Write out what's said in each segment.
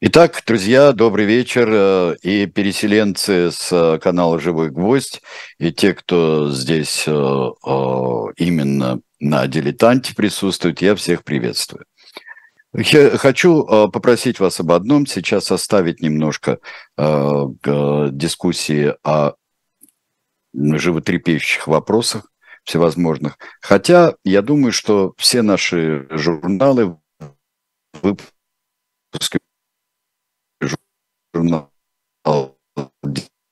Итак, друзья, добрый вечер. Э, и переселенцы с э, канала «Живой гвоздь», и те, кто здесь э, именно на «Дилетанте» присутствует, я всех приветствую. Хочу попросить вас об одном, сейчас оставить немножко дискуссии о животрепещущих вопросах всевозможных. Хотя я думаю, что все наши журналы, выпуски журнал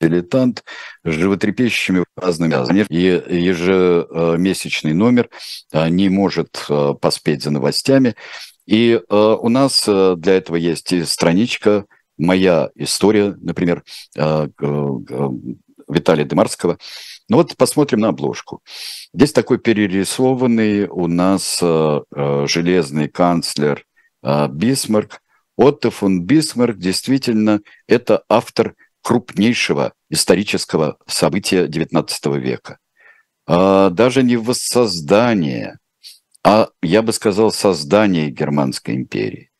«Дилетант» с животрепещущими разными ежемесячный номер не может э, поспеть за новостями. И э, у нас для этого есть и страничка «Моя история», например, Виталия Демарского. Ну вот посмотрим на обложку. Здесь такой перерисованный у нас железный канцлер Бисмарк Отто фон Бисмарк действительно это автор крупнейшего исторического события XIX века. А даже не воссоздание, а, я бы сказал, создание Германской империи.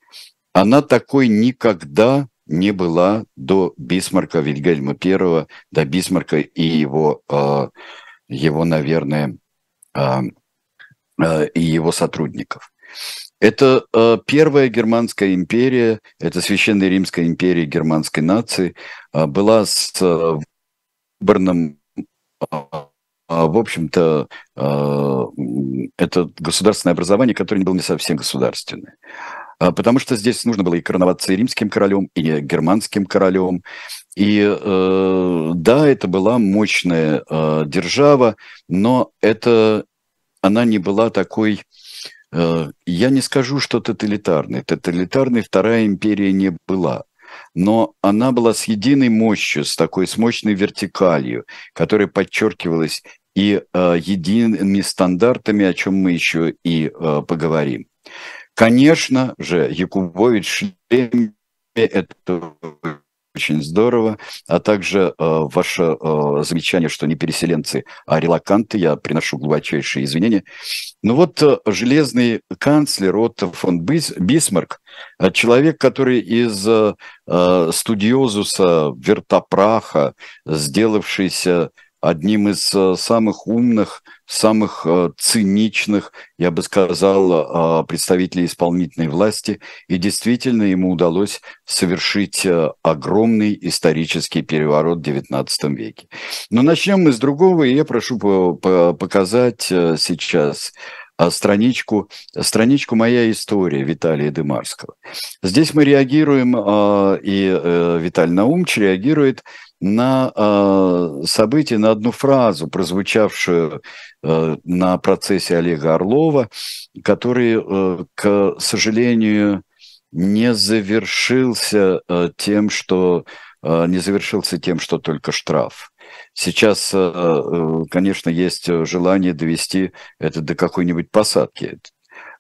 Она такой никогда не была до Бисмарка Вильгельма I, до Бисмарка и его, а, его наверное, а, и его сотрудников. Это э, первая германская империя, это Священная Римская империя германской нации, э, была с э, выборным, э, в общем-то, э, это государственное образование, которое было не совсем государственное. Потому что здесь нужно было и короноваться и римским королем, и германским королем. И э, да, это была мощная э, держава, но это она не была такой я не скажу, что тоталитарной. Тоталитарной Вторая империя не была. Но она была с единой мощью, с такой с мощной вертикалью, которая подчеркивалась и э, едиными стандартами, о чем мы еще и э, поговорим. Конечно же, Якубович шлеме – это очень здорово. А также э, ваше э, замечание, что не переселенцы, а релаканты, я приношу глубочайшие извинения. Ну вот э, железный канцлер Отто фон Бис, Бисмарк, э, человек, который из э, э студиозуса вертопраха, сделавшийся одним из э, самых умных, самых э, циничных, я бы сказал, э, представителей исполнительной власти. И действительно ему удалось совершить огромный исторический переворот в XIX веке. Но начнем мы с другого, и я прошу показать сейчас страничку, страничку «Моя история» Виталия Дымарского. Здесь мы реагируем, и Виталий Наумч реагирует на э, событие, на одну фразу, прозвучавшую э, на процессе Олега Орлова, который, э, к сожалению, не завершился э, тем, что э, не завершился тем, что только штраф. Сейчас, э, э конечно, есть желание довести это до какой-нибудь посадки.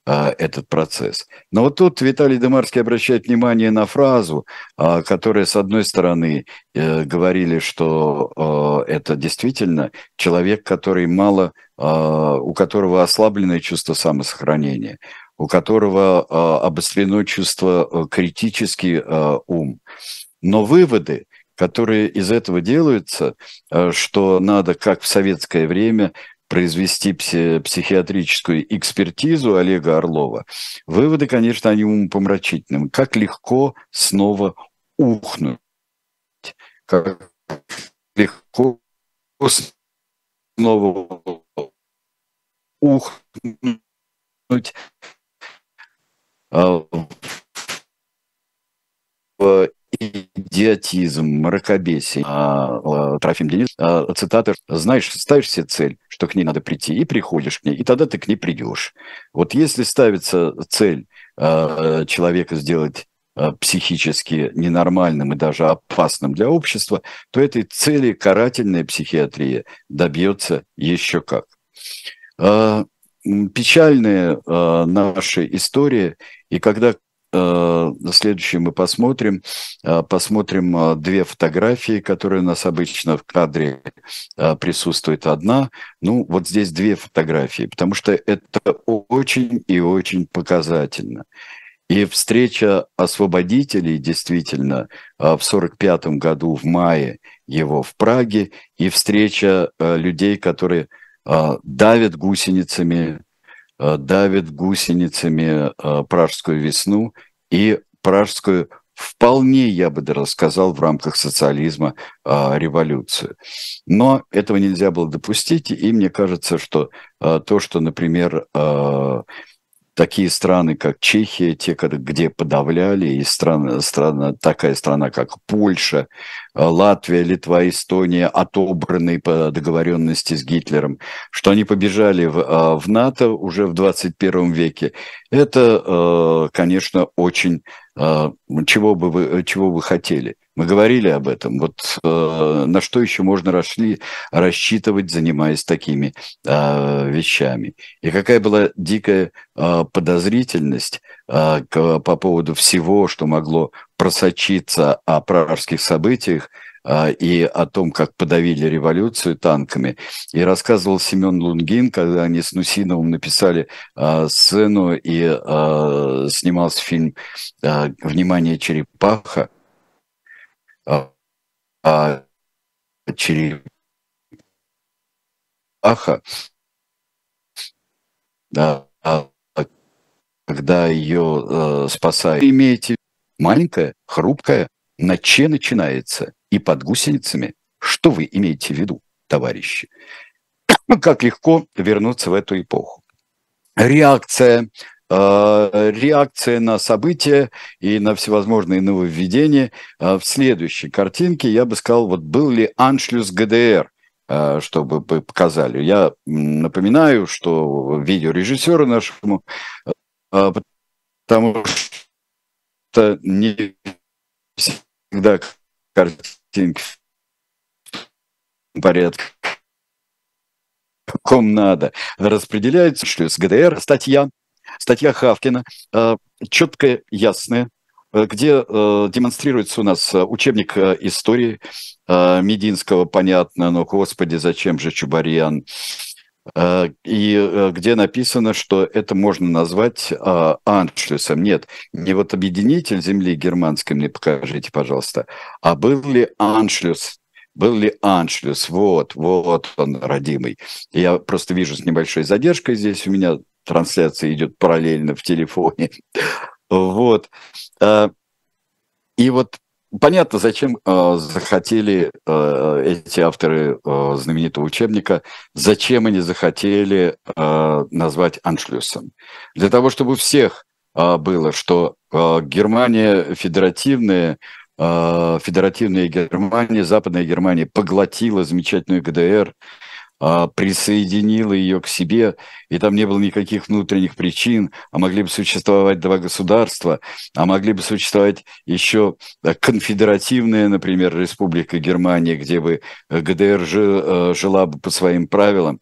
А, этот процесс. Но вот тут Виталий Демарский обращает внимание на фразу, а, которая, с одной стороны, э, говорили, что а, это действительно человек, который мало, у которого ослабленное чувство самосохранения, у которого обострено чувство э, критический ум. Но выводы, которые из этого делаются, что надо, как в советское время, произвести психиатрическую экспертизу Олега Орлова, выводы, конечно, они умопомрачительным. Как легко снова ухнуть. Как легко снова ухнуть а, идиотизм, мракобесие. А, а, Трофим Денис, а, цитата, знаешь, ставишь себе цель, что к ней надо прийти, и приходишь к ней, и тогда ты к ней придешь. Вот если ставится цель а, человека сделать а, психически ненормальным и даже опасным для общества, то этой цели карательная психиатрия добьется еще как. Печальная наша история, и когда Э, следующее мы посмотрим. Э, посмотрим э, две фотографии, которые у нас обычно в кадре присутствует одна. Ну, вот здесь две фотографии, потому что это очень и очень показательно. И встреча освободителей действительно в 1945 году в мае его в Праге, и встреча людей, которые давят гусеницами, давят гусеницами пражскую весну и пражскую вполне, я бы даже сказал, в рамках социализма э, революцию. Но этого нельзя было допустить, и мне кажется, что э, то, что, например, э, такие страны, как Чехия, те, где подавляли, и страна, страна, такая страна, как Польша, Латвия, Литва, Эстония, отобранные по договоренности с Гитлером, что они побежали в, в НАТО уже в 21 веке, это, конечно, очень а, чего бы вы, чего вы хотели. Мы говорили об этом. Вот на что еще можно расшли, рассчитывать, занимаясь такими вещами. И какая была дикая подозрительность к, по поводу всего, что могло просочиться о пражских событиях – а, и о том, как подавили революцию танками. И рассказывал Семен Лунгин, когда они с Нусиновым написали а, сцену и а, снимался фильм «Внимание, черепаха». черепаха, да, когда ее э, спасают. Имеете маленькая, хрупкая, на че начинается и под гусеницами. Что вы имеете в виду, товарищи? Как легко вернуться в эту эпоху. Реакция э, реакция на события и на всевозможные нововведения э, в следующей картинке, я бы сказал, вот был ли аншлюс ГДР, э, чтобы показали. Я напоминаю, что видеорежиссеру нашему, потому что не всегда картинки в порядке каком надо. Распределяется, что с ГДР статья, статья Хавкина, э, четкая, ясная, э, где демонстрируется у нас учебник истории Мединского, понятно, но, господи, зачем же Чубарьян? Э, и э, где написано, что это можно назвать а, аншлюсом. Нет, не вот объединитель земли германской, мне покажите, пожалуйста, а был ли аншлюс, был ли аншлюс, вот, вот он, родимый. Я просто вижу с небольшой задержкой здесь, у меня трансляция идет параллельно в телефоне. Вот. Э, и вот Понятно, зачем э, захотели э, эти авторы э, знаменитого учебника, зачем они захотели э, назвать аншлюсом. Для того, чтобы у всех э, было, что э, Германия федеративная, э, федеративная Германия, Западная Германия поглотила замечательную ГДР, присоединила ее к себе, и там не было никаких внутренних причин, а могли бы существовать два государства, а могли бы существовать еще э, конфедеративная, например, Республика Германия, где бы э, ГДР э, жила бы по своим правилам.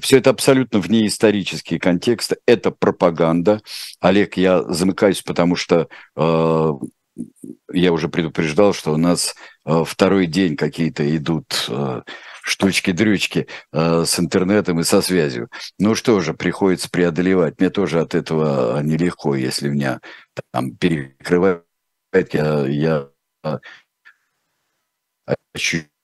Все это абсолютно вне исторический контекст, это пропаганда. Олег, я замыкаюсь, потому что э, я уже предупреждал, что у нас э, второй день какие-то идут э, штучки-дрючки э, с интернетом и со связью. Ну что же, приходится преодолевать. Мне тоже от этого нелегко, если меня там перекрывает. Я, я ощущаю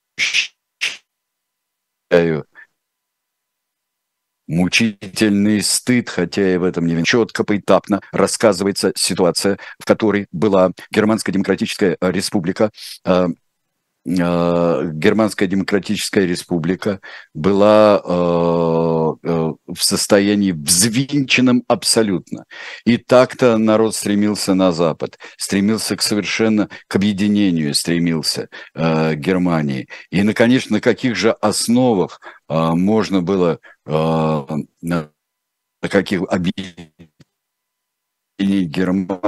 мучительный стыд, хотя и в этом не четко, поэтапно рассказывается ситуация, в которой была Германская Демократическая Республика, Э, Германская Демократическая Республика была э, э, в состоянии взвинченном абсолютно. И так-то народ стремился на Запад, стремился к совершенно к объединению, стремился Германии. И, наконец, на каких же основах можно было на каких объединить Германию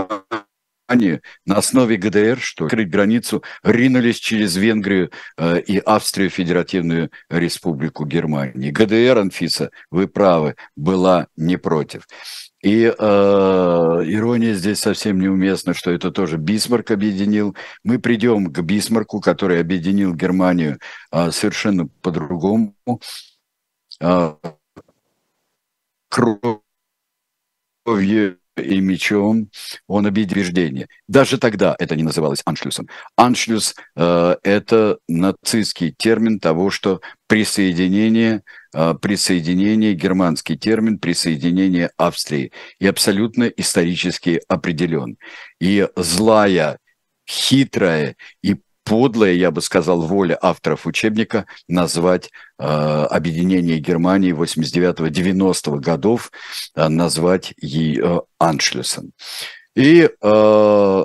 они на основе ГДР, что открыть границу, ринулись через Венгрию э, и Австрию, Федеративную Республику Германии. ГДР, Анфиса, вы правы, была не против. И э, ирония здесь совсем неуместна, что это тоже Бисмарк объединил. Мы придем к Бисмарку, который объединил Германию э, совершенно по-другому. Э, кровью и мечом он обидел убеждение. Даже тогда это не называлось аншлюсом. Аншлюс э, – это нацистский термин того, что присоединение, э, присоединение, германский термин присоединение Австрии. И абсолютно исторически определен. И злая, хитрая и подлая, я бы сказал, воля авторов учебника назвать э, объединение Германии 89-90-х годов, э, назвать ее э, аншлюсом. И э,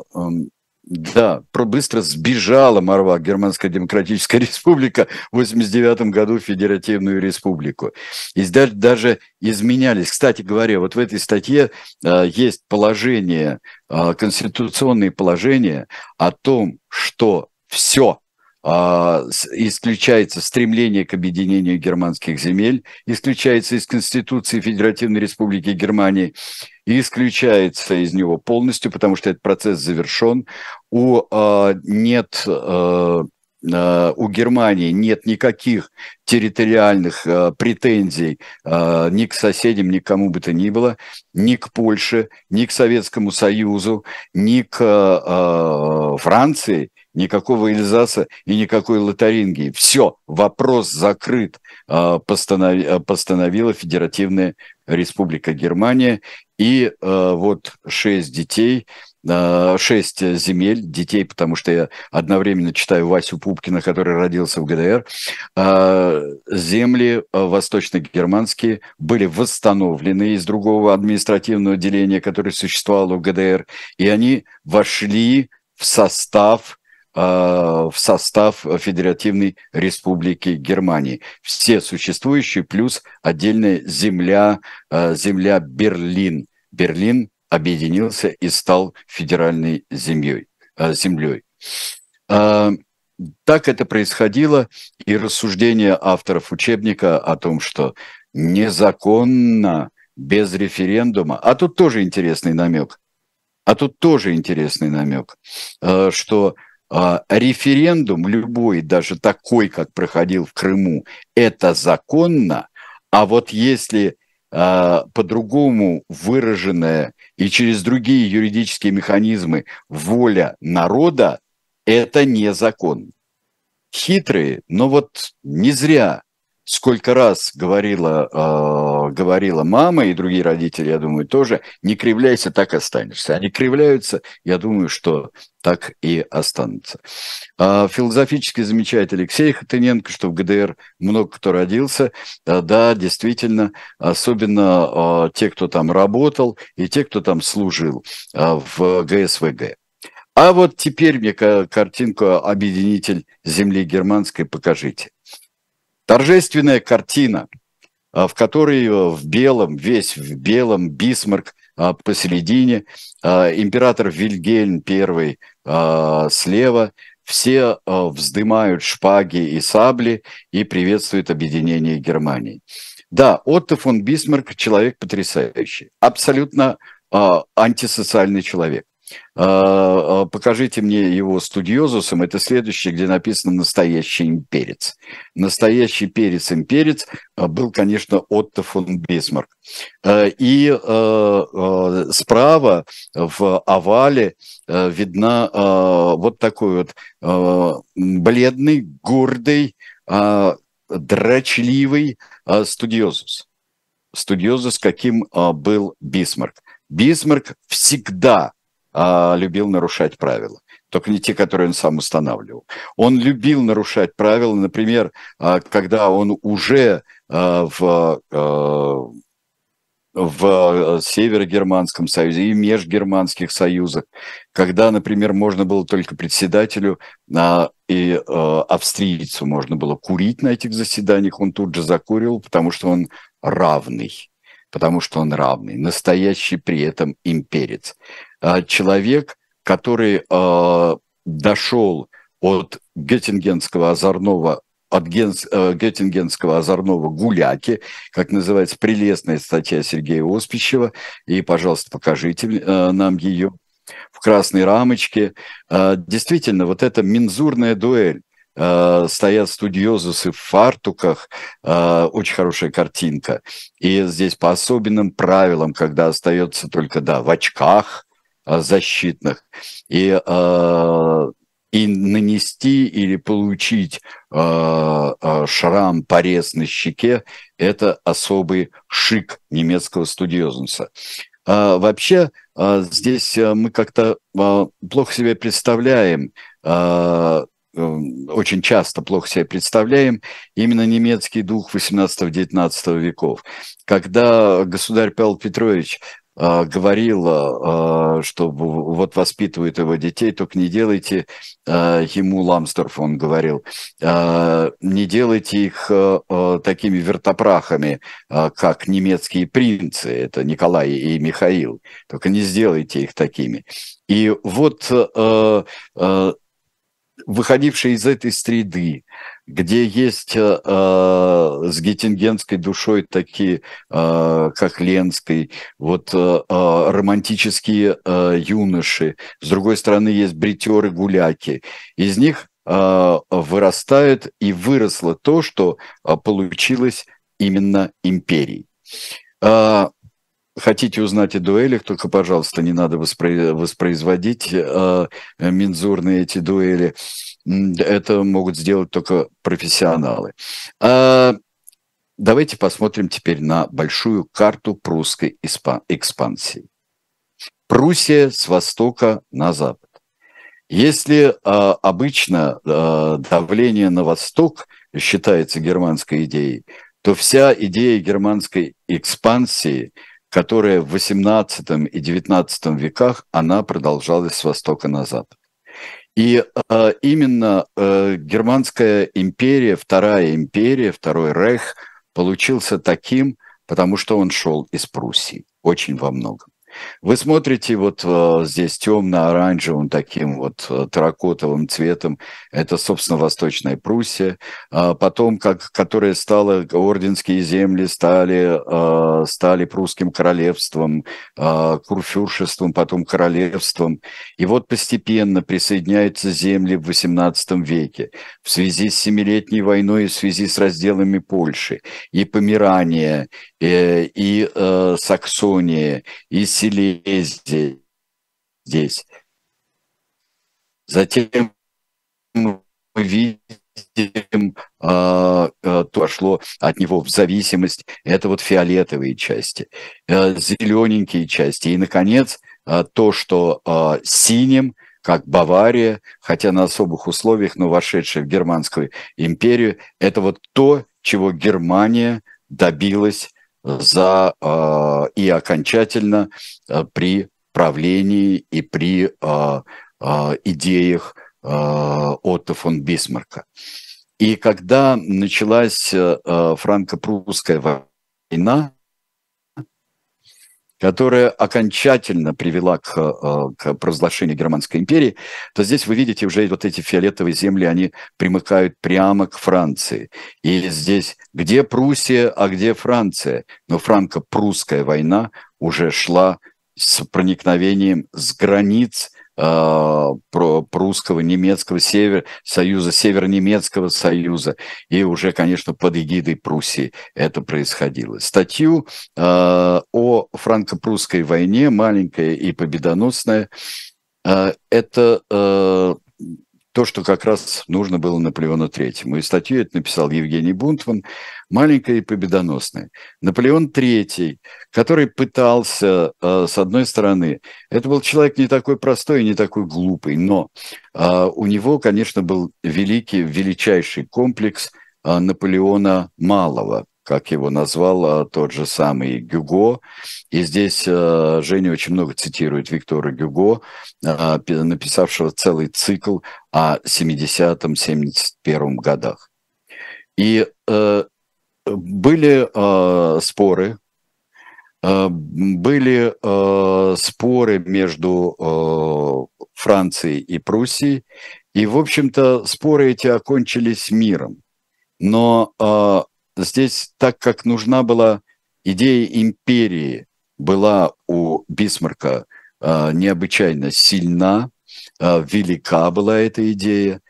да, быстро сбежала Марва, Германская Демократическая Республика, в 89 году Федеративную Республику. И даже, даже изменялись. Кстати говоря, вот в этой статье э, есть положение, э, конституционные положения о том, что все а, исключается стремление к объединению германских земель, исключается из Конституции Федеративной Республики Германии, и исключается из него полностью, потому что этот процесс завершен. У, а, нет а, у Германии нет никаких территориальных претензий ни к соседям, ни к кому бы то ни было, ни к Польше, ни к Советскому Союзу, ни к Франции – никакого Эльзаса и никакой Лотарингии. Все, вопрос закрыт, а, постанови, постановила Федеративная Республика Германия. И а, вот шесть детей, а, шесть земель, детей, потому что я одновременно читаю Васю Пупкина, который родился в ГДР, земли восточно-германские были восстановлены из другого административного деления, которое существовало в ГДР, и они вошли в состав а, в состав Федеративной Республики Германии. Все существующие, плюс отдельная земля, а, земля Берлин. Берлин объединился и стал федеральной землей. А, землей. Так это происходило, и рассуждение авторов учебника о том, что незаконно, без референдума, а тут тоже интересный намек, а тут тоже интересный намек, что а, референдум любой, даже такой, как проходил в Крыму, это законно, а вот если а, по-другому выраженная и через другие юридические механизмы воля народа, это незаконно. Хитрые, но вот не зря сколько раз говорила, э, говорила мама и другие родители, я думаю, тоже, не кривляйся, так останешься. Они кривляются, я думаю, что так и останутся. А философически замечает Алексей Хатыненко, что в ГДР много кто родился. А, да, действительно, особенно а, те, кто там работал, и те, кто там служил а, в ГСВГ. А вот теперь мне картинку «Объединитель земли германской» покажите. Торжественная картина, а, в которой э, в белом, весь в белом, Бисмарк а, посередине, а, император Вильгельм I слева, все вздымают шпаги и сабли и приветствуют объединение Германии. Да, Отто фон Бисмарк человек потрясающий, абсолютно антисоциальный человек. А, а, покажите мне его студиозусом. Это следующее, где написано «Настоящий имперец». Настоящий перец-имперец а, был, конечно, Отто фон Бисмарк. И справа в овале видна вот такой вот бледный, гордый, дрочливый студиозус. Студиозус, каким был Бисмарк. Бисмарк всегда а, любил нарушать правила. Только не те, которые он сам устанавливал. Он любил нарушать правила, например, а, когда он уже а, в, а, в Северогерманском союзе и межгерманских союзах, когда, например, можно было только председателю а, и а, австрийцу можно было курить на этих заседаниях, он тут же закурил, потому что он равный потому что он равный, настоящий при этом имперец. А, человек, который а, дошел от Геттингенского озорного от Генс, э, Геттингенского озорного гуляки, как называется прелестная статья Сергея Оспищева, и, пожалуйста, покажите э, нам ее в красной рамочке. Э, действительно, вот эта мензурная дуэль, э, стоят студиозусы в фартуках, э, очень хорошая картинка. И здесь по особенным правилам, когда остается только, да, в очках э, защитных, и э, и нанести или получить э, шрам, порез на щеке – это особый шик немецкого студиозуса. А, вообще, а, здесь мы как-то а, плохо себе представляем, а, э, очень часто плохо себе представляем именно немецкий дух 18-19 веков. Когда государь Павел Петрович а, говорил, а, что вот воспитывают его детей, только не делайте а, ему Ламсдорф, он говорил, не делайте их такими вертопрахами, как немецкие принцы, это Николай и Михаил, только не сделайте их такими. И вот выходившие из этой среды, где есть э, э, с геттингенской душой такие, э, как Ленской, вот э, э, романтические э, юноши, с другой стороны есть бритеры-гуляки. Из них э, вырастает и выросло то, что э, получилось именно империей. Э, хотите узнать о дуэлях, только, пожалуйста, не надо воспроизводить э, мензурные эти дуэли. Это могут сделать только профессионалы. А, давайте посмотрим теперь на большую карту прусской экспансии. Пруссия с востока на запад. Если а, обычно а, давление на восток считается германской идеей, то вся идея германской экспансии – которая в XVIII и XIX веках, она продолжалась с востока на запад. И э, именно э, Германская империя, Вторая империя, Второй Рейх получился таким, потому что он шел из Пруссии очень во многом. Вы смотрите вот э, здесь темно-оранжевым таким вот э, цветом, это, собственно, Восточная Пруссия, а потом, как, которая стала, орденские земли стали, э, стали прусским королевством, э, курфюршеством, потом королевством, и вот постепенно присоединяются земли в XVIII веке в связи с Семилетней войной и в связи с разделами Польши, и Померания, и, и э, Саксония, и Силезия здесь. Затем мы видим, а, а, то пошло от него в зависимость. Это вот фиолетовые части, а, зелененькие части. И, наконец, а, то, что а, синим, как Бавария, хотя на особых условиях, но вошедшая в Германскую империю, это вот то, чего Германия добилась за э, и окончательно э, при правлении и при э, э, идеях э, Отто фон Бисмарка. И когда началась э, франко-прусская война, которая окончательно привела к, э, к провозглашению Германской империи, то здесь вы видите уже вот эти фиолетовые земли, они примыкают прямо к Франции. И здесь где Пруссия, а где Франция? Но франко-прусская война уже шла с проникновением с границ э, прусского, немецкого север, союза, северо-немецкого союза, и уже, конечно, под эгидой Пруссии это происходило. Статью э, о франко-прусской войне, маленькая и победоносная, э, это э, то, что как раз нужно было Наполеону Третьему. И статью это написал Евгений Бунтман, маленькая и победоносная. Наполеон Третий, который пытался, э, с одной стороны, это был человек не такой простой и не такой глупый, но э, у него, конечно, был великий, величайший комплекс э, Наполеона Малого – как его назвал тот же самый Гюго. И здесь Женя очень много цитирует Виктора Гюго, написавшего целый цикл о 70-71 годах. И э, были споры, были споры между Францией и Пруссией, и, в общем-то, споры эти окончились миром. Но здесь, так как нужна была идея империи, была у Бисмарка э, необычайно сильна, э, велика была эта идея,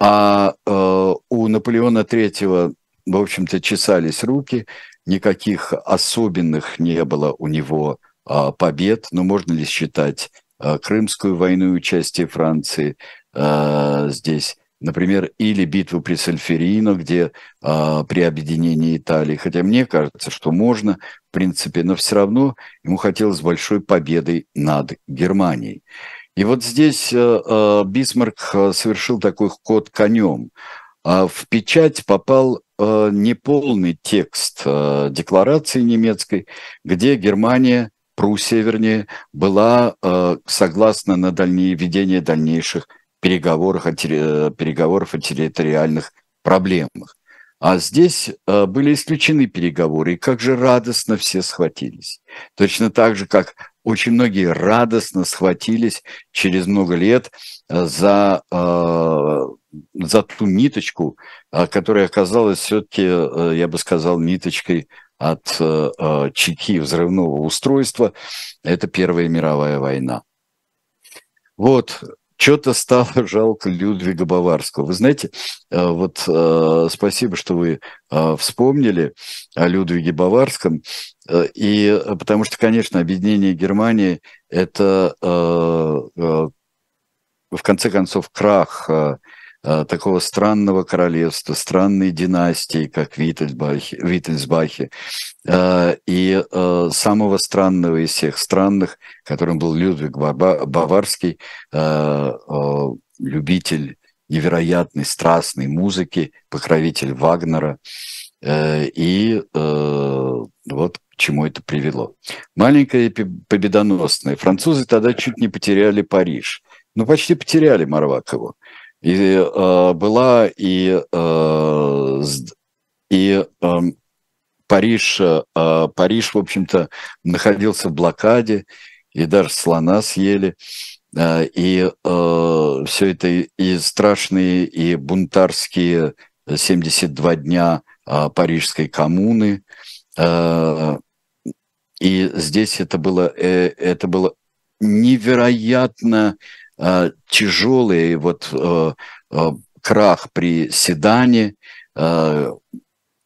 А э, у Наполеона III, в общем-то, чесались руки, никаких особенных не было у него э, побед. Но можно ли считать э, Крымскую войну и участие Франции э, здесь? Например, или битву при Сальферино, где э, при объединении Италии. Хотя мне кажется, что можно, в принципе, но все равно ему хотелось большой победой над Германией. И вот здесь э, э, Бисмарк э, совершил такой ход конем. А в печать попал неполный текст декларации немецкой, где Германия, Пруссия, вернее, была согласна на дальнее ведение дальнейших переговоров о, переговоров о территориальных проблемах. А здесь были исключены переговоры, и как же радостно все схватились. Точно так же, как очень многие радостно схватились через много лет э, за, э, за ту ниточку, которая оказалась все-таки, я бы сказал, ниточкой от чеки взрывного устройства. Это Первая мировая война. Вот, что-то стало жалко Людвига Баварского. Вы знаете, э, вот э, спасибо, что вы э, вспомнили о Людвиге Баварском. И потому что, конечно, объединение Германии – это в конце концов крах такого странного королевства, странной династии, как Виттельсбахи, э, и э, самого странного из всех странных, которым был Людвиг Баварский, любитель невероятной, страстной музыки, покровитель Вагнера, и вот к чему это привело. Маленькая победоносная. Французы тогда чуть не потеряли Париж. Ну, почти потеряли Марвакову. И э, была и, э, и э, Париж, э, Париж, в общем-то, находился в блокаде, и даже слона съели. Э, и э, все это и страшные, и бунтарские 72 дня э, Парижской коммуны. Э, и здесь это было, э, это было невероятно тяжелый вот э, э, крах при Седане,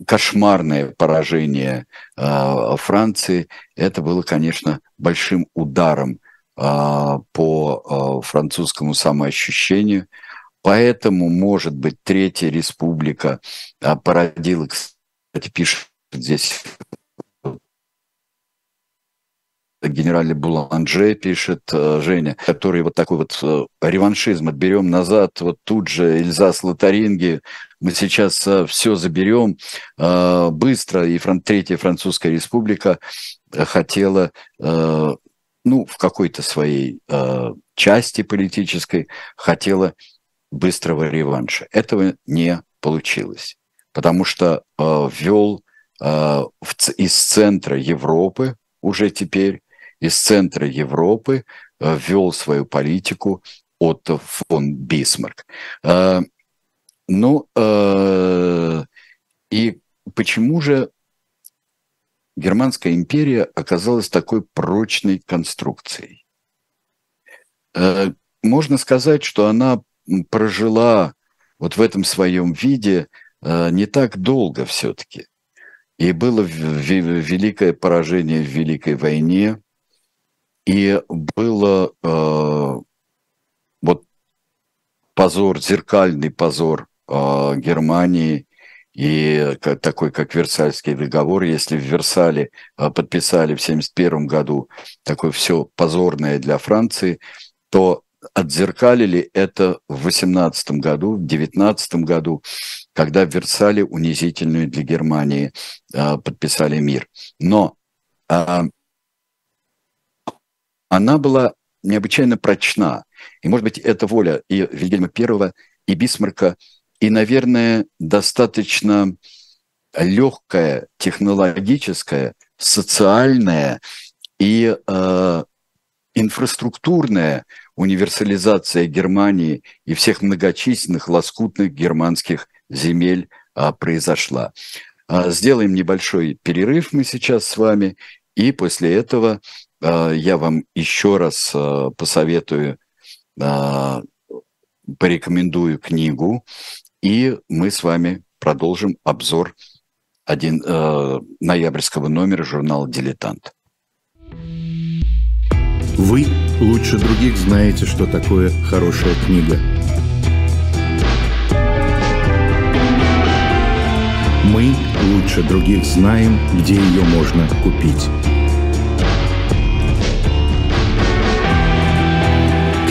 кошмарное поражение Франции, это было, конечно, большим ударом по французскому самоощущению. Поэтому, может быть, Третья Республика породила, кстати, пишет здесь генеральный Буланже пишет э, Женя, который вот такой вот э, реваншизм отберем назад, вот тут же Эльзас Лотаринги, мы сейчас э, все заберем быстро, и Третья Французская Республика хотела, ну, в какой-то своей части политической, хотела быстрого реванша. Этого не получилось, потому что ввел из центра Европы уже теперь из центра Европы э, ввел свою политику Отто фон Бисмарк. Э, ну, э, и почему же Германская империя оказалась такой прочной конструкцией? Можно сказать, что она прожила вот в этом своем виде не так долго все-таки. И было великое поражение в Великой войне, и было э, вот позор, зеркальный позор э, Германии и такой, как Версальский договор. Если в Версале э, подписали в 1971 году такое все позорное для Франции, то отзеркалили это в 18 году, в 19 году, когда в Версале унизительную для Германии э, подписали мир. Но э, она была необычайно прочна. И, может быть, это воля и Вильгельма I, и Бисмарка, и, наверное, достаточно легкая, технологическая, социальная и э, инфраструктурная универсализация Германии и всех многочисленных лоскутных германских земель э, произошла. Э, сделаем небольшой перерыв мы сейчас с вами, и после этого а, я вам еще раз а, посоветую а, порекомендую книгу, и мы с вами продолжим обзор один, ноябрьского номера журнала «Дилетант». Вы лучше других знаете, что такое хорошая книга. Мы лучше других знаем, где ее можно купить.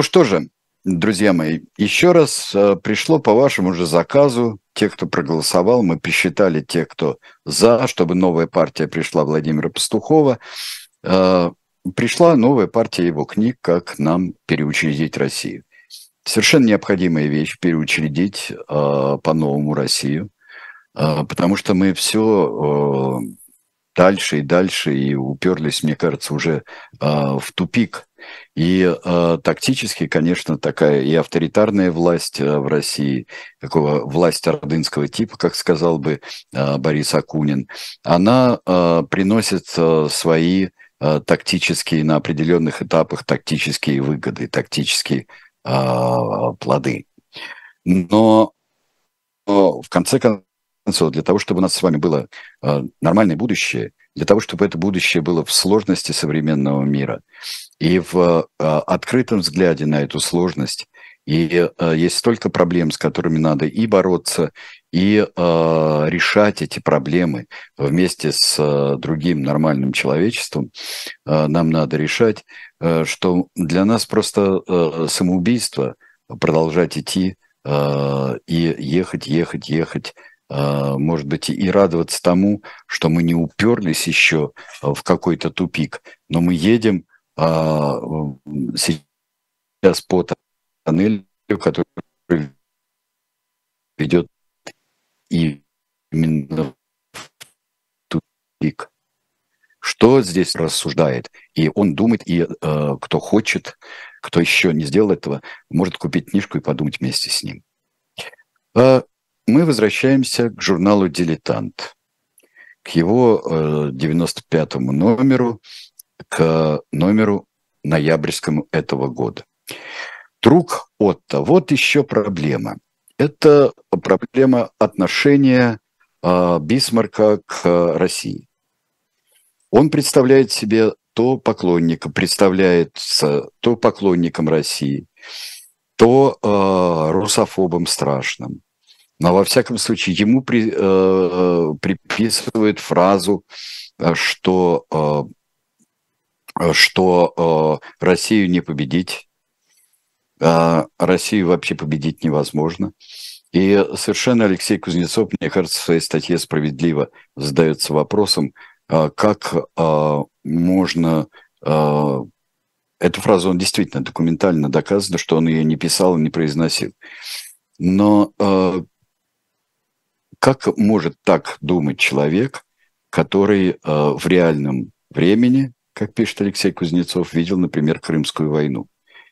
Ну что же, друзья мои, еще раз э, пришло по вашему же заказу. Те, кто проголосовал, мы посчитали тех, кто за, чтобы новая партия пришла Владимира Пастухова. Э, пришла новая партия его книг, как нам переучредить Россию. Совершенно необходимая вещь переучредить э, по-новому Россию, потому что мы все дальше и дальше и уперлись, мне кажется, уже в тупик и э, тактически, конечно, такая и авторитарная власть э, в России, такого власть ордынского типа, как сказал бы э, Борис Акунин, она э, приносит э, свои э, тактические, на определенных этапах тактические выгоды, тактические э, плоды. Но э, в конце концов, для того, чтобы у нас с вами было э, нормальное будущее, для того, чтобы это будущее было в сложности современного мира и в э, открытом взгляде на эту сложность. И э, есть столько проблем, с которыми надо и бороться, и э, решать эти проблемы вместе с другим нормальным человечеством. Нам надо решать, что для нас просто самоубийство продолжать идти и ехать, ехать, ехать может быть, и радоваться тому, что мы не уперлись еще в какой-то тупик, но мы едем а, сейчас по тоннелю, который ведет именно в тупик. Что здесь рассуждает? И он думает, и э, кто хочет, кто еще не сделал этого, может купить книжку и подумать вместе с ним мы возвращаемся к журналу «Дилетант», к его 95-му э, номеру, к номеру ноябрьскому этого года. Друг Отто, вот еще проблема. Это проблема отношения э, Бисмарка к России. Он представляет себе то поклонника, представляется то поклонником России, то э, русофобом страшным, но во всяком случае ему при, э, приписывают фразу, э, что, э, что э, Россию не победить, э, Россию вообще победить невозможно. И совершенно Алексей Кузнецов, мне кажется, в своей статье справедливо задается вопросом, э, как э, можно э, Эту фразу он действительно документально доказано, что он ее не писал не произносил. Но э, как может так думать человек, который э, в реальном времени, как пишет Алексей Кузнецов, видел, например, Крымскую войну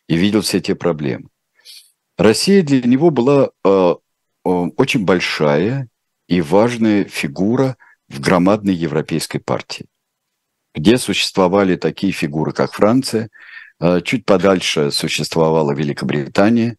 и видел все те проблемы? Россия для него была э, очень большая и важная фигура в громадной европейской партии, где существовали такие фигуры, как Франция, э, чуть подальше существовала Великобритания,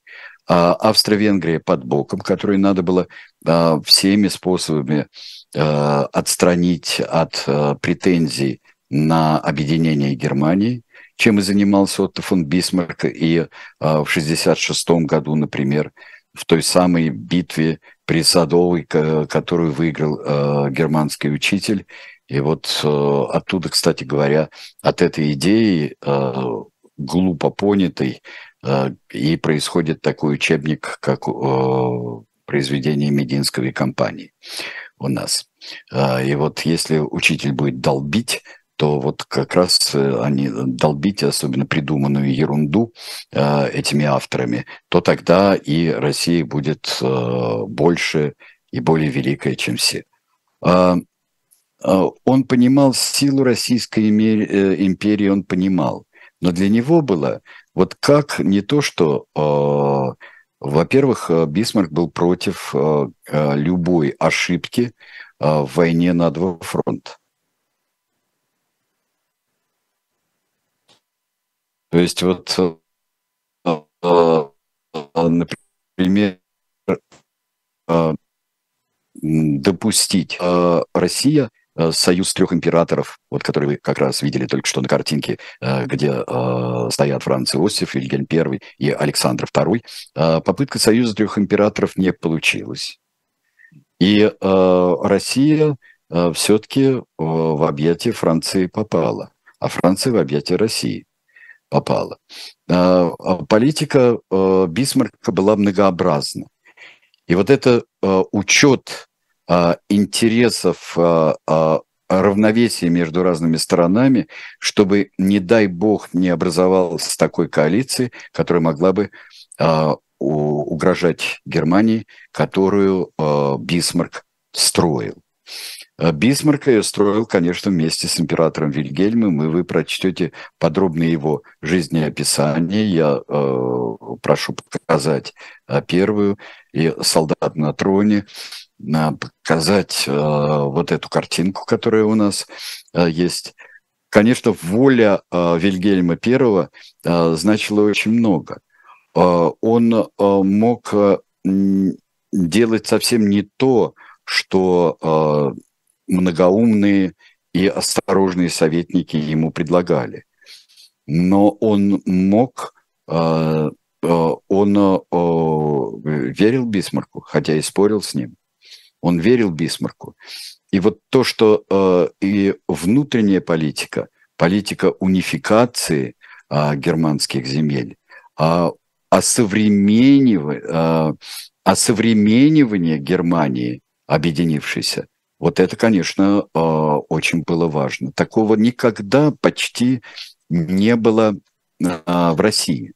а Австро-Венгрия под боком, которую надо было а, всеми способами а, отстранить от претензий на объединение Германии, чем и занимался Отто фон Бисмарк и в 1966 году, например, в той самой битве при Садовой, которую выиграл германский учитель. И вот оттуда, кстати говоря, от этой идеи глупо понятый, и происходит такой учебник, как произведение Мединской компании у нас. И вот если учитель будет долбить, то вот как раз э, они долбить, особенно придуманную ерунду э, этими авторами, то тогда и Россия будет э, больше и более великая, чем все. А, а, он понимал силу Российской империи, он понимал. Но для него было вот как не то, что, во-первых, Бисмарк был против любой ошибки в войне на два фронта. То есть вот, э, э, например, э, допустить Россия союз трех императоров, вот который вы как раз видели только что на картинке, где стоят Франц Иосиф, Вильгельм I и Александр II, попытка союза трех императоров не получилась. И Россия все-таки в объятия Франции попала, а Франция в объятия России попала. А, а политика э, Бисмарка была многообразна. И вот это э, учет а, интересов равновесия между разными сторонами, чтобы, не дай бог, не образовалась такой коалиции, которая могла бы угрожать Германии, которую Бисмарк строил. Э, Бисмарк ее строил, конечно, вместе с императором Вильгельмом, и вы прочтете подробное его жизнеописание. Я э, прошу показать э, первую, и «Солдат на троне», э, показать э, вот эту картинку, которая у нас э, есть. Конечно, воля э, Вильгельма I э, значила очень много. Э, он э, мог э, делать совсем не то, что э, многоумные и осторожные советники ему предлагали. Но он мог, э, э, он э, верил Бисмарку, хотя и спорил с ним. Он верил Бисмарку. И вот то, что и внутренняя политика, политика унификации германских земель, а осовременивание, Германии, объединившейся – вот это, конечно, а, очень было важно. Такого никогда почти не было а, в России.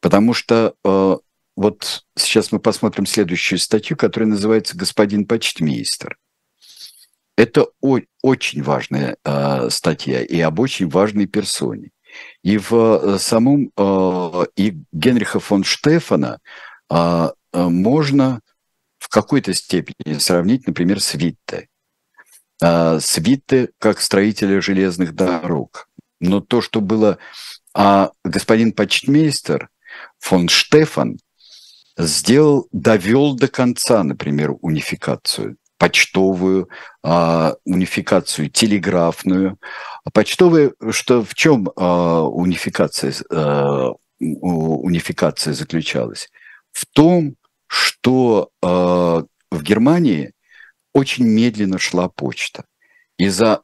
Потому что а, вот сейчас мы посмотрим следующую статью, которая называется «Господин почтмейстер». Это очень важная статья и об очень важной персоне. И в самом и Генриха фон Штефана можно какой-то степени сравнить, например, с Витте. А, как строителя железных дорог. Но то, что было... А господин почтмейстер фон Штефан сделал, довел до конца, например, унификацию почтовую, а, унификацию телеграфную. Почтовая, что в чем а, унификация, а, унификация заключалась? В том, что э, в Германии очень медленно шла почта. Из-за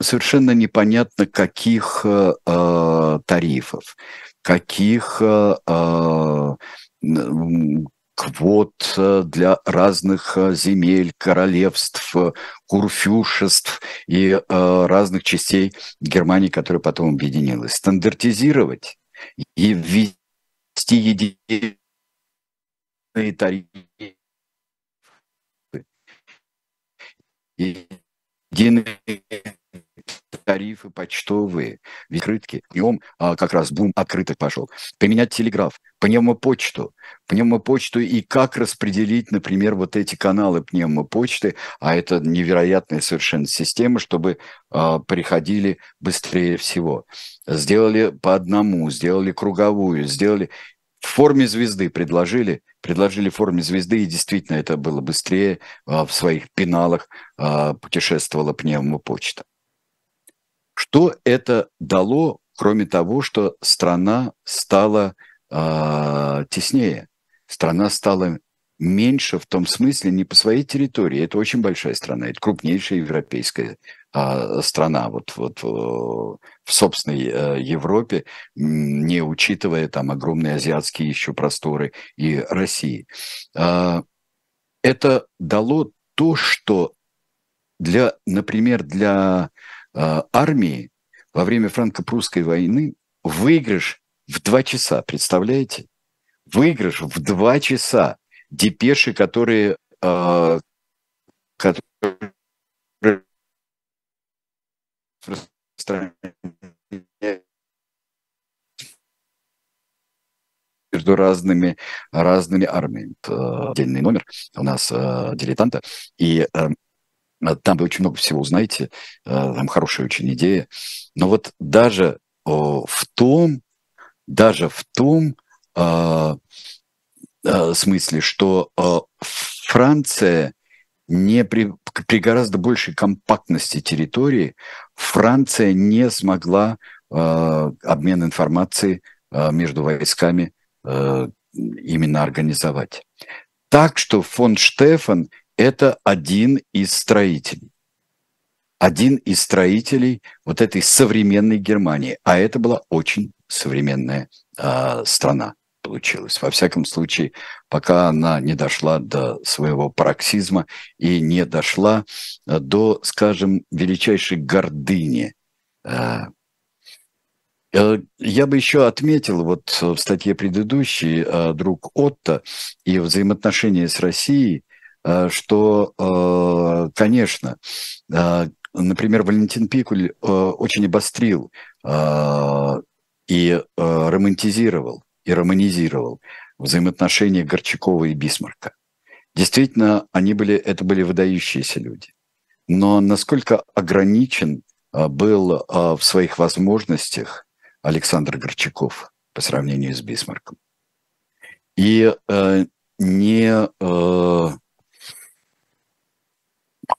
совершенно непонятно каких э, э тарифов, каких э, э квот э, для разных земель, королевств, курфюшеств и э, разных частей Германии, которая потом объединилась. Стандартизировать и ввести единый тарифы. Единые тарифы почтовые, открытки. Днем а, как раз бум открыток пошел. Поменять телеграф, пневмопочту, пневмопочту и как распределить, например, вот эти каналы пневмопочты, а это невероятная совершенно система, чтобы а, приходили быстрее всего. Сделали по одному, сделали круговую, сделали в форме звезды предложили, предложили в форме звезды, и действительно это было быстрее, а, в своих пеналах а, путешествовала пневмопочта. Что это дало, кроме того, что страна стала а, теснее, страна стала меньше в том смысле не по своей территории, это очень большая страна, это крупнейшая европейская страна вот, вот в собственной э, Европе, не учитывая там огромные азиатские еще просторы и России. А, это дало то, что для, например, для а, армии во время франко-прусской войны выигрыш в два часа, представляете? Выигрыш в два часа. Депеши, которые, которые между разными, разными армиями. Отдельный номер у нас э, дилетанта. И э, там вы очень много всего узнаете. Э, там хорошая очень идея. Но вот даже в том, даже в том смысле, что Франция не при, при гораздо большей компактности территории Франция не смогла э, обмен информацией э, между войсками э, именно организовать. Так что фон Штефан – это один из строителей. Один из строителей вот этой современной Германии. А это была очень современная э, страна получилось. Во всяком случае, пока она не дошла до своего пароксизма и не дошла э, до, скажем, величайшей гордыни. Э, э, я бы еще отметил, вот в статье предыдущей друг Отто и взаимоотношения с Россией, что, конечно, например, Валентин Пикуль очень обострил и романтизировал и романизировал взаимоотношения Горчакова и Бисмарка. Действительно, они были, это были выдающиеся люди. Но насколько ограничен а, был а, в своих возможностях Александр Горчаков по сравнению с Бисмарком. И э, не, э,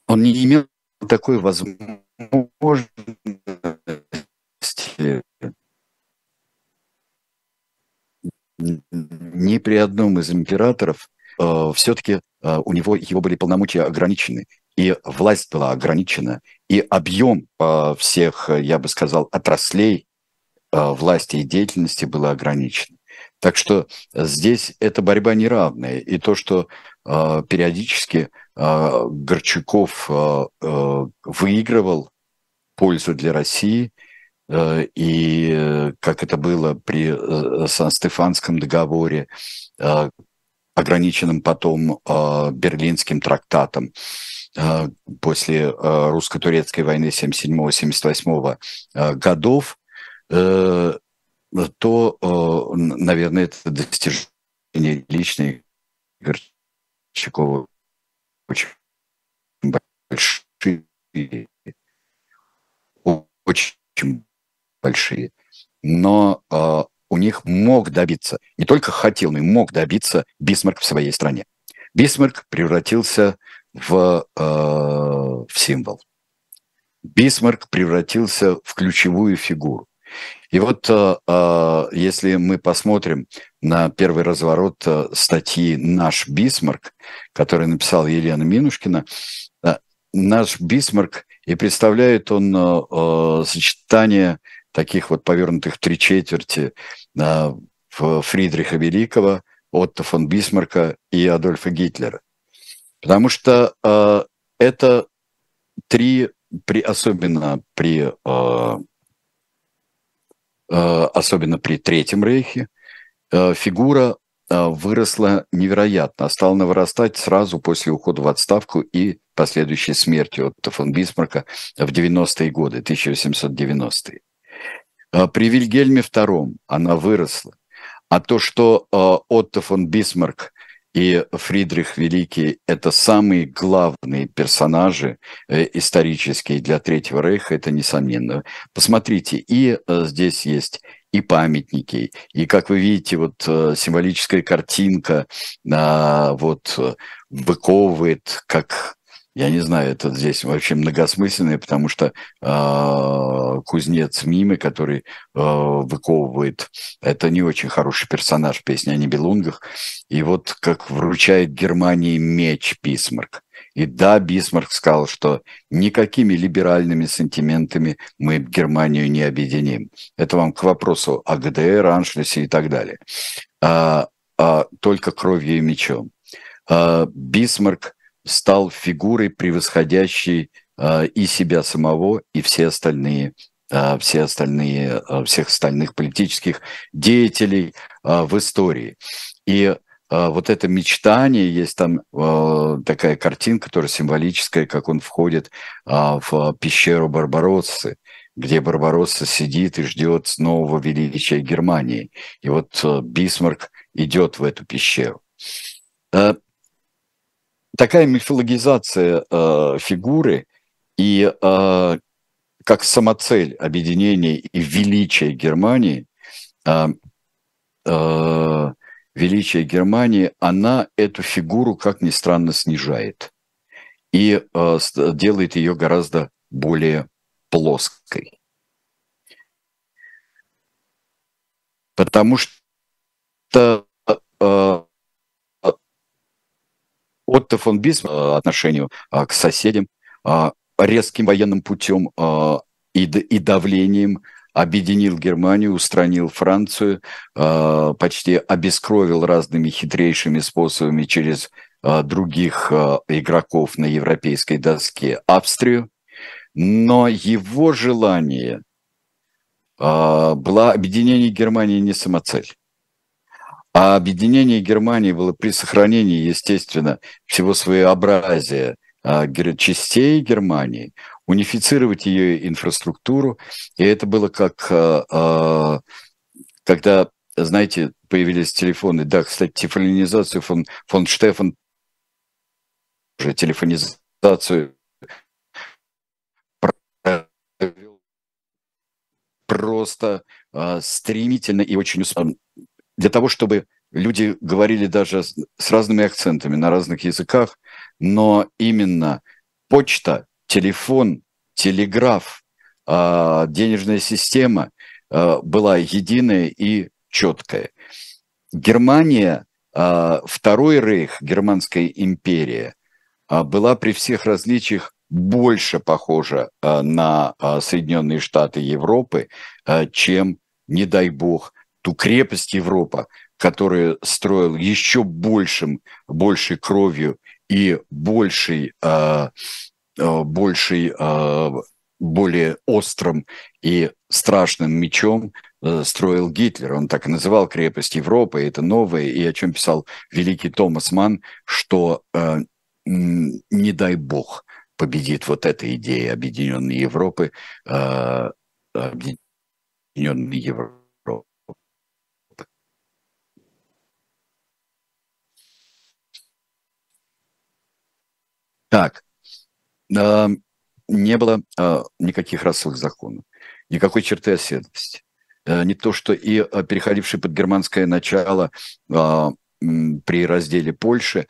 он не имел такой возможности ни при одном из императоров э, все-таки э, у него его были полномочия ограничены, и власть была ограничена, и объем э, всех, я бы сказал, отраслей э, власти и деятельности был ограничен. Так что здесь эта борьба неравная. И то, что э, периодически э, Горчаков э, э, выигрывал пользу для России – и э, как это было при э, Сан-Стефанском договоре, ограниченным потом Берлинским трактатом после русско-турецкой войны 77-78 годов, то, наверное, это достижение личной Горчакова очень большие, очень большие, но э, у них мог добиться, не только хотел, но и мог добиться Бисмарк в своей стране. Бисмарк превратился в, э, в символ. Бисмарк превратился в ключевую фигуру. И вот э, если мы посмотрим на первый разворот статьи «Наш Бисмарк», который написал Елена Минушкина, наш Бисмарк и представляет он э сочетание таких вот повернутых три четверти э, Фридриха Великого, Отто фон Бисмарка и Адольфа Гитлера. Потому что э, это три, при, особенно при э, особенно при Третьем Рейхе, фигура выросла невероятно, а стала вырастать сразу после ухода в отставку и последующей смерти Отто фон Бисмарка в 90-е годы, 1890-е. А, при Вильгельме II она выросла. А то, что а, Отто фон Бисмарк и Фридрих Великий – это самые главные персонажи э, исторические для Третьего Рейха, это несомненно. Посмотрите, и э, здесь есть и памятники, и, как вы видите, вот э, символическая картинка вот выковывает, как я не знаю, это здесь вообще многосмысленное, потому что э, кузнец Миме, который э, выковывает, это не очень хороший персонаж в песне о Нибелунгах. И вот как вручает Германии меч Бисмарк. И да, Бисмарк сказал, что никакими либеральными сантиментами мы Германию не объединим. Это вам к вопросу о ГДР, Аншлюсе и так далее. А, а, только кровью и мечом. А, Бисмарк стал фигурой, превосходящей а, и себя самого, и все остальные а, все остальные, а, всех остальных политических деятелей в истории. И вот это мечтание, есть там такая картинка, которая символическая, как он входит в пещеру Барбароссы, где Барбаросса сидит и ждет нового величия Германии. И вот Бисмарк идет в эту пещеру. Такая мифологизация фигуры и как самоцель объединения и величия Германии, а, а, величие Германии, она эту фигуру, как ни странно, снижает и а, делает ее гораздо более плоской. Потому что Отто фон Бисмарк отношению к соседям резким военным путем э, и, давлением объединил Германию, устранил Францию, э, почти обескровил разными хитрейшими способами через э, других э, игроков на европейской доске Австрию. Но его желание э, было объединение Германии не самоцель. А объединение Германии было при сохранении, естественно, всего своеобразия – а, частей Германии, унифицировать ее инфраструктуру. И это было как, а, а, когда, знаете, появились телефоны. Да, кстати, телефонизацию фон, фон Штефан, уже телефонизацию просто стремительно и очень успешно. Для того, чтобы люди говорили даже с разными акцентами на разных языках, но именно почта, телефон, телеграф, а, денежная система а, была единая и четкая. Германия, а, Второй рейх, Германская империя, была при всех различиях больше похожа на Соединенные Штаты Европы, чем, не дай бог, ту крепость Европа, которую строил еще большим, большей кровью и больший, э, больший э, более острым и страшным мечом э, строил Гитлер. Он так и называл крепость Европы, это новое, и о чем писал великий Томас Ман, что э, не дай бог победит вот эта идея объединенной Европы, э, объединенной Европы Так, э, не было э, никаких расовых законов, никакой черты оседлости. Э, не то, что и э, переходившие под германское начало э, при разделе Польши,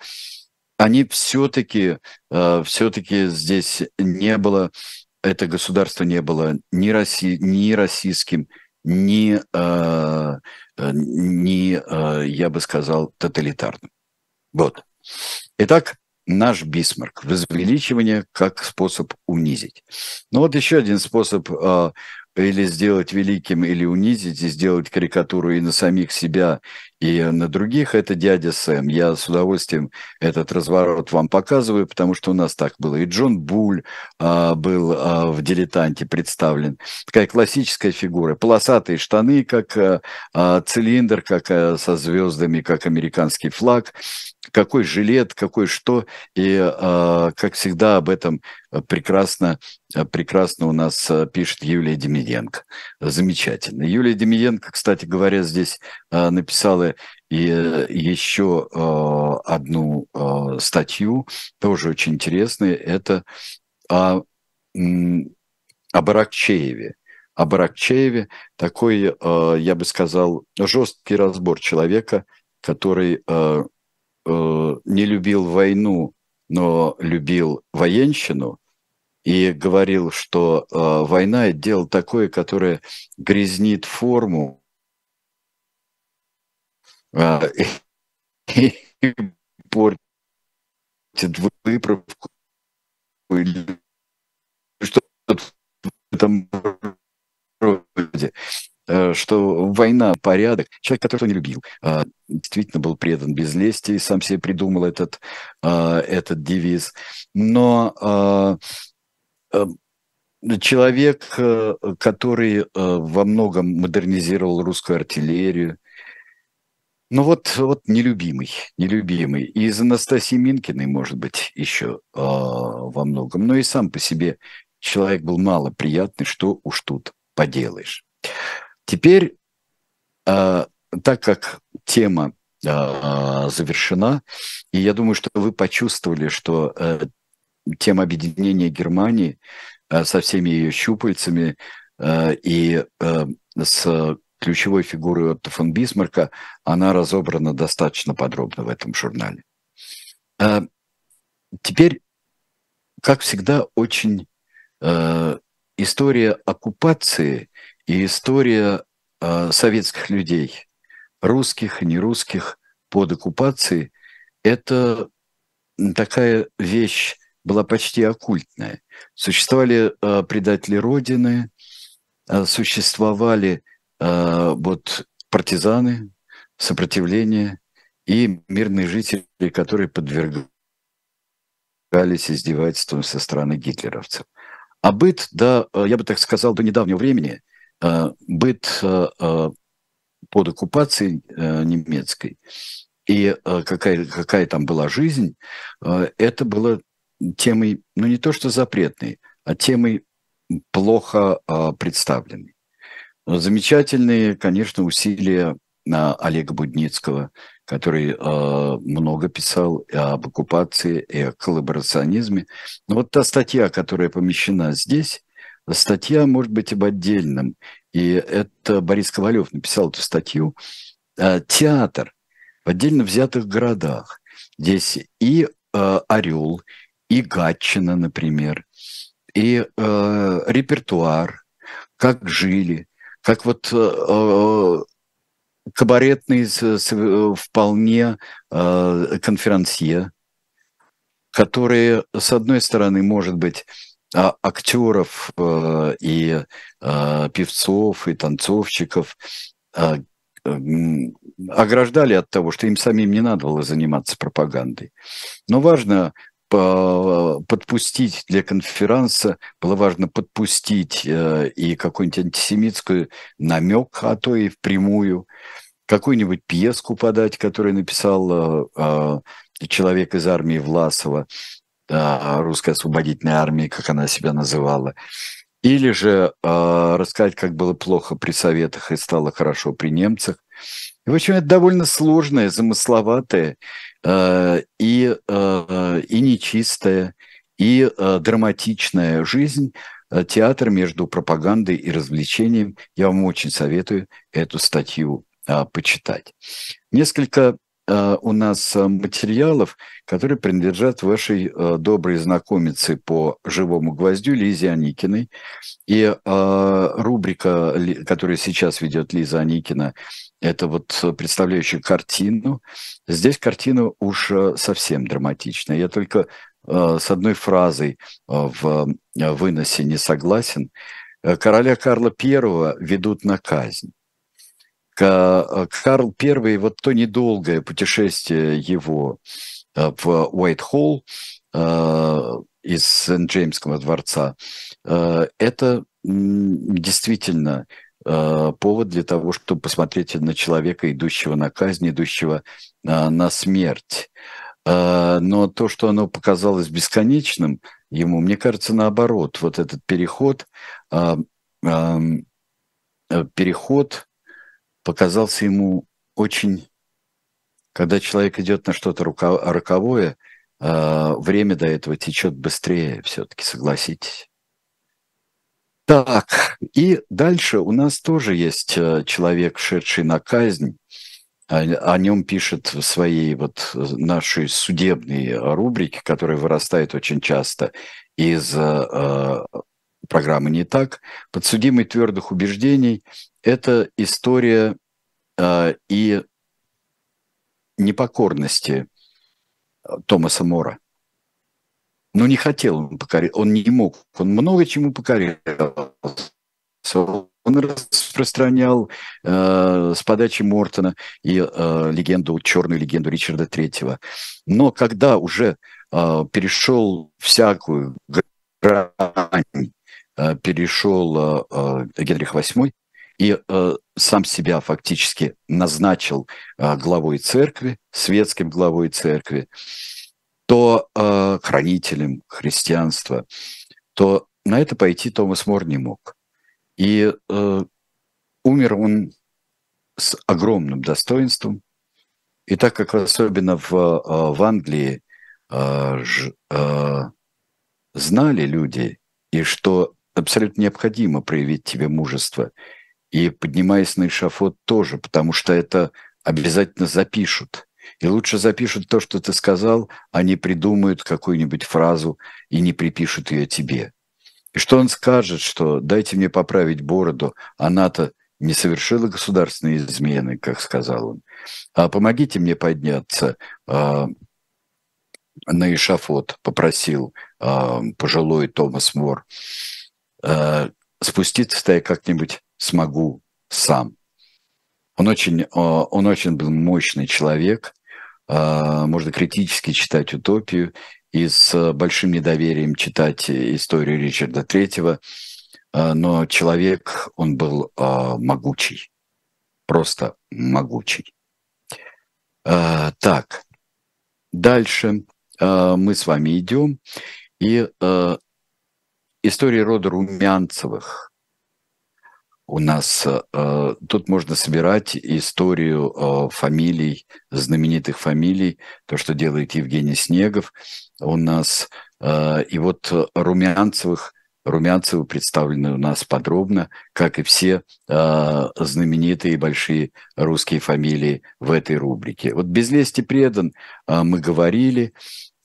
они все-таки, э, все-таки здесь не было, это государство не было ни, раси, ни российским, ни, э ни э, я бы сказал, тоталитарным. Вот. Итак, наш Бисмарк, возвеличивание как способ унизить. Ну вот еще один способ э, или сделать великим, или унизить, и сделать карикатуру и на самих себя, и на других, это дядя Сэм. Я с удовольствием этот разворот вам показываю, потому что у нас так было. И Джон Буль а, был а, в «Дилетанте» представлен. Такая классическая фигура. Полосатые штаны, как а, а цилиндр, как а, со звездами, как американский флаг какой жилет, какой что, и, а, как всегда, об этом прекрасно, прекрасно у нас пишет Юлия Демиденко. Замечательно. Юлия Демиденко, кстати говоря, здесь написала и еще одну статью, тоже очень интересную, это о, о Баракчееве. О Баракчееве такой, я бы сказал, жесткий разбор человека, который Э, не любил войну, но любил военщину, и говорил, что э, война – это дело такое, которое грязнит форму. Э, и портит выправку. Или что-то в этом роде что война, порядок. Человек, которого не любил, действительно был предан без лести и сам себе придумал этот, этот девиз. Но человек, э, который э, во многом модернизировал русскую артиллерию, ну вот, вот нелюбимый, нелюбимый. И из Анастасии Минкиной, может быть, еще э, во многом. Но и сам по себе человек был мало приятный, что уж тут поделаешь. Теперь, э, так как тема э, завершена, и я думаю, что вы почувствовали, что э, тема объединения Германии со всеми ее щупальцами и с ключевой фигурой Отто фон Бисмарка, она разобрана достаточно подробно в этом журнале. Теперь, как всегда, очень история оккупации и история советских людей, русских нерусских под оккупацией, это такая вещь была почти оккультная. Существовали э, предатели Родины, э, существовали вот партизаны, сопротивление и мирные жители, которые подвергались издевательствам со стороны гитлеровцев. А быт, да, я бы так сказал, до недавнего времени, быт э, под оккупацией немецкой и какая, какая там была жизнь, это было темой, ну не то что запретной, а темой плохо представленной. Замечательные, конечно, усилия Олега Будницкого, который много писал об оккупации и о коллаборационизме. Но вот та статья, которая помещена здесь, статья может быть об отдельном. И это Борис Ковалев написал эту статью. А, театр в отдельно взятых городах. Здесь и э, Орел, и Гатчина, например, и э, репертуар, как жили, как вот э, э кабаретный вполне э, конферансье, которые, с одной стороны, может быть, актеров э, и э, певцов и танцовщиков э, ограждали от того, что им самим не надо было заниматься пропагандой. Но важно подпустить для конференса, было важно подпустить э, и какой-нибудь антисемитский намек, а то и впрямую, какую-нибудь пьеску подать, которую написал человек из армии Власова, русской освободительной армии, как она себя называла, или же рассказать, как было плохо при советах и стало хорошо при немцах. В общем, это довольно сложная, замысловатая Э, и, и нечистая, и драматичная жизнь, театр между пропагандой и развлечением. Я вам очень советую эту статью почитать. Несколько у нас материалов, которые принадлежат вашей доброй знакомице по живому гвоздю Лизе Аникиной. И рубрика, которую сейчас ведет Лиза Аникина, это вот представляющая картину. Здесь картина уж э, совсем драматичная. Я только э, с одной фразой э, в выносе не согласен. Короля Карла I ведут на казнь. Карл I, вот то недолгое путешествие его в Уайт-Холл из Сент-Джеймского дворца, это действительно Э, повод для того, чтобы посмотреть на человека, идущего на казнь, идущего э, на смерть. Э, но то, что оно показалось бесконечным ему, мне кажется, наоборот, вот этот переход, переход показался ему очень, когда человек идет на что-то роковое, время до этого течет быстрее все-таки, согласитесь. Так, и дальше у нас тоже есть э, человек, шедший на казнь. О нем пишет в своей вот э, нашей судебной рубрике, которая вырастает очень часто из э, программы «Не так». Подсудимый твердых убеждений – это история э, и непокорности Томаса Мора. но не хотел он покорять, он не мог, он много чему покорялся. Он распространял э, с подачи Мортона и э, легенду, черную легенду Ричарда Третьего. Но когда уже э, перешел всякую грань, э, перешел э, э Генрих VIII и э, сам себя фактически назначил э, главой церкви, светским главой церкви, то э, хранителем христианства, то на это пойти Томас Мор не мог. И э, умер он с огромным достоинством. И так как особенно в, э, в Англии э, ж, э, знали люди, и что абсолютно необходимо проявить тебе мужество, и поднимаясь на эшафот тоже, потому что это обязательно запишут. И лучше запишут то, что ты сказал, а не придумают какую-нибудь фразу и не припишут ее тебе. И что он скажет, что дайте мне поправить бороду, она-то не совершила государственные измены, как сказал он, а помогите мне подняться а, на эшафот, попросил а, пожилой Томас Мор. А, спуститься-то я как-нибудь смогу сам. Он очень, а, он очень был мощный человек, а, можно критически читать «Утопию», и с большим недоверием читать историю Ричарда Третьего, но человек, он был могучий, просто могучий. Так, дальше. Мы с вами идем, и история рода Румянцевых – у нас э, тут можно собирать историю э, фамилий, знаменитых фамилий, то, что делает Евгений Снегов у нас. Э, и вот Румянцевых, Румянцевы представлены у нас подробно, как и все э, знаменитые большие русские фамилии в этой рубрике. Вот «Без лести предан» э, мы говорили,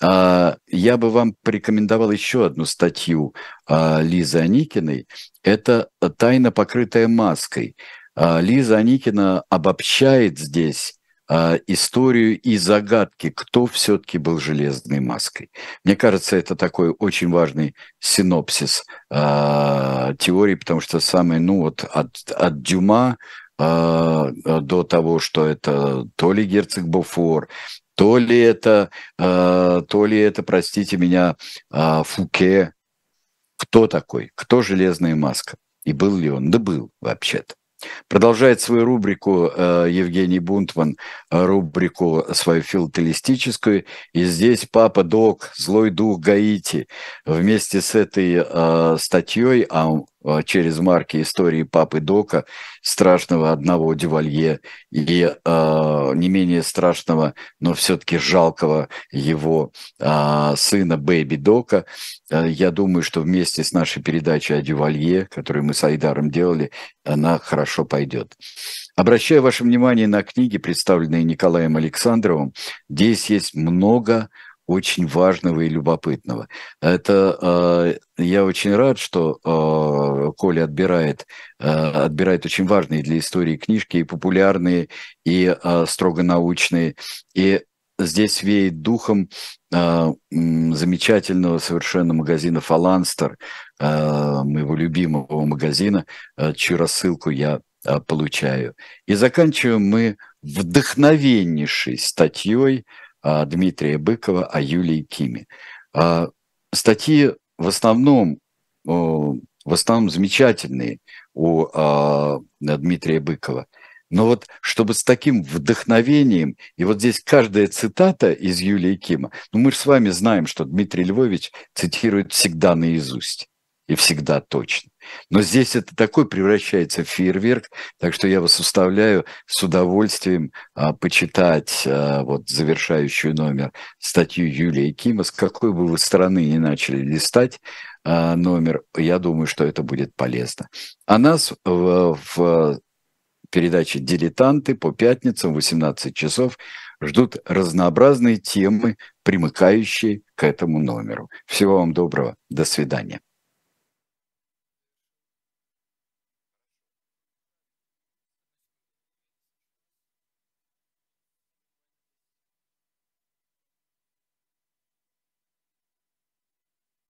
я бы вам порекомендовал еще одну статью а, Лизы Аникиной. Это «Тайна, покрытая маской». А, Лиза Аникина обобщает здесь историю и загадки, кто все-таки был железной маской. Мне кажется, это такой очень важный синопсис теории, потому что самое, ну вот от, от Дюма до того, что это то ли герцог Бофор, то ли это, э, то ли это, простите меня, э, Фуке. Кто такой? Кто железная маска? И был ли он? Да был, вообще-то. Продолжает свою рубрику э, Евгений Бунтман, э, рубрику свою филателистическую. И здесь папа Док, злой дух Гаити, вместе с этой э, статьей, а через марки истории папы Дока, страшного одного Дювалье и э, не менее страшного, но все-таки жалкого его э, сына Бэби Дока. Э, я думаю, что вместе с нашей передачей о Дювалье, которую мы с Айдаром делали, она хорошо пойдет. Обращаю ваше внимание на книги, представленные Николаем Александровым. Здесь есть много очень важного и любопытного. Это э, я очень рад, что э, Коля отбирает, э, отбирает очень важные для истории книжки, и популярные, и э, строго научные. И здесь веет духом э, замечательного совершенно магазина «Фаланстер», э, моего любимого магазина, э, чью рассылку я э, получаю. И заканчиваем мы вдохновеннейшей статьей – Дмитрия Быкова о Юлии Киме. А, статьи в основном, в основном замечательные у а, Дмитрия Быкова. Но вот чтобы с таким вдохновением, и вот здесь каждая цитата из Юлии Кима, ну мы же с вами знаем, что Дмитрий Львович цитирует всегда наизусть и всегда точно. Но здесь это такой превращается в фейерверк, так что я вас уставляю с удовольствием а, почитать а, вот завершающую номер статью Юлии Кима. С какой бы вы стороны не начали листать а, номер, я думаю, что это будет полезно. А нас в, в передаче «Дилетанты» по пятницам в 18 часов ждут разнообразные темы, примыкающие к этому номеру. Всего вам доброго. До свидания.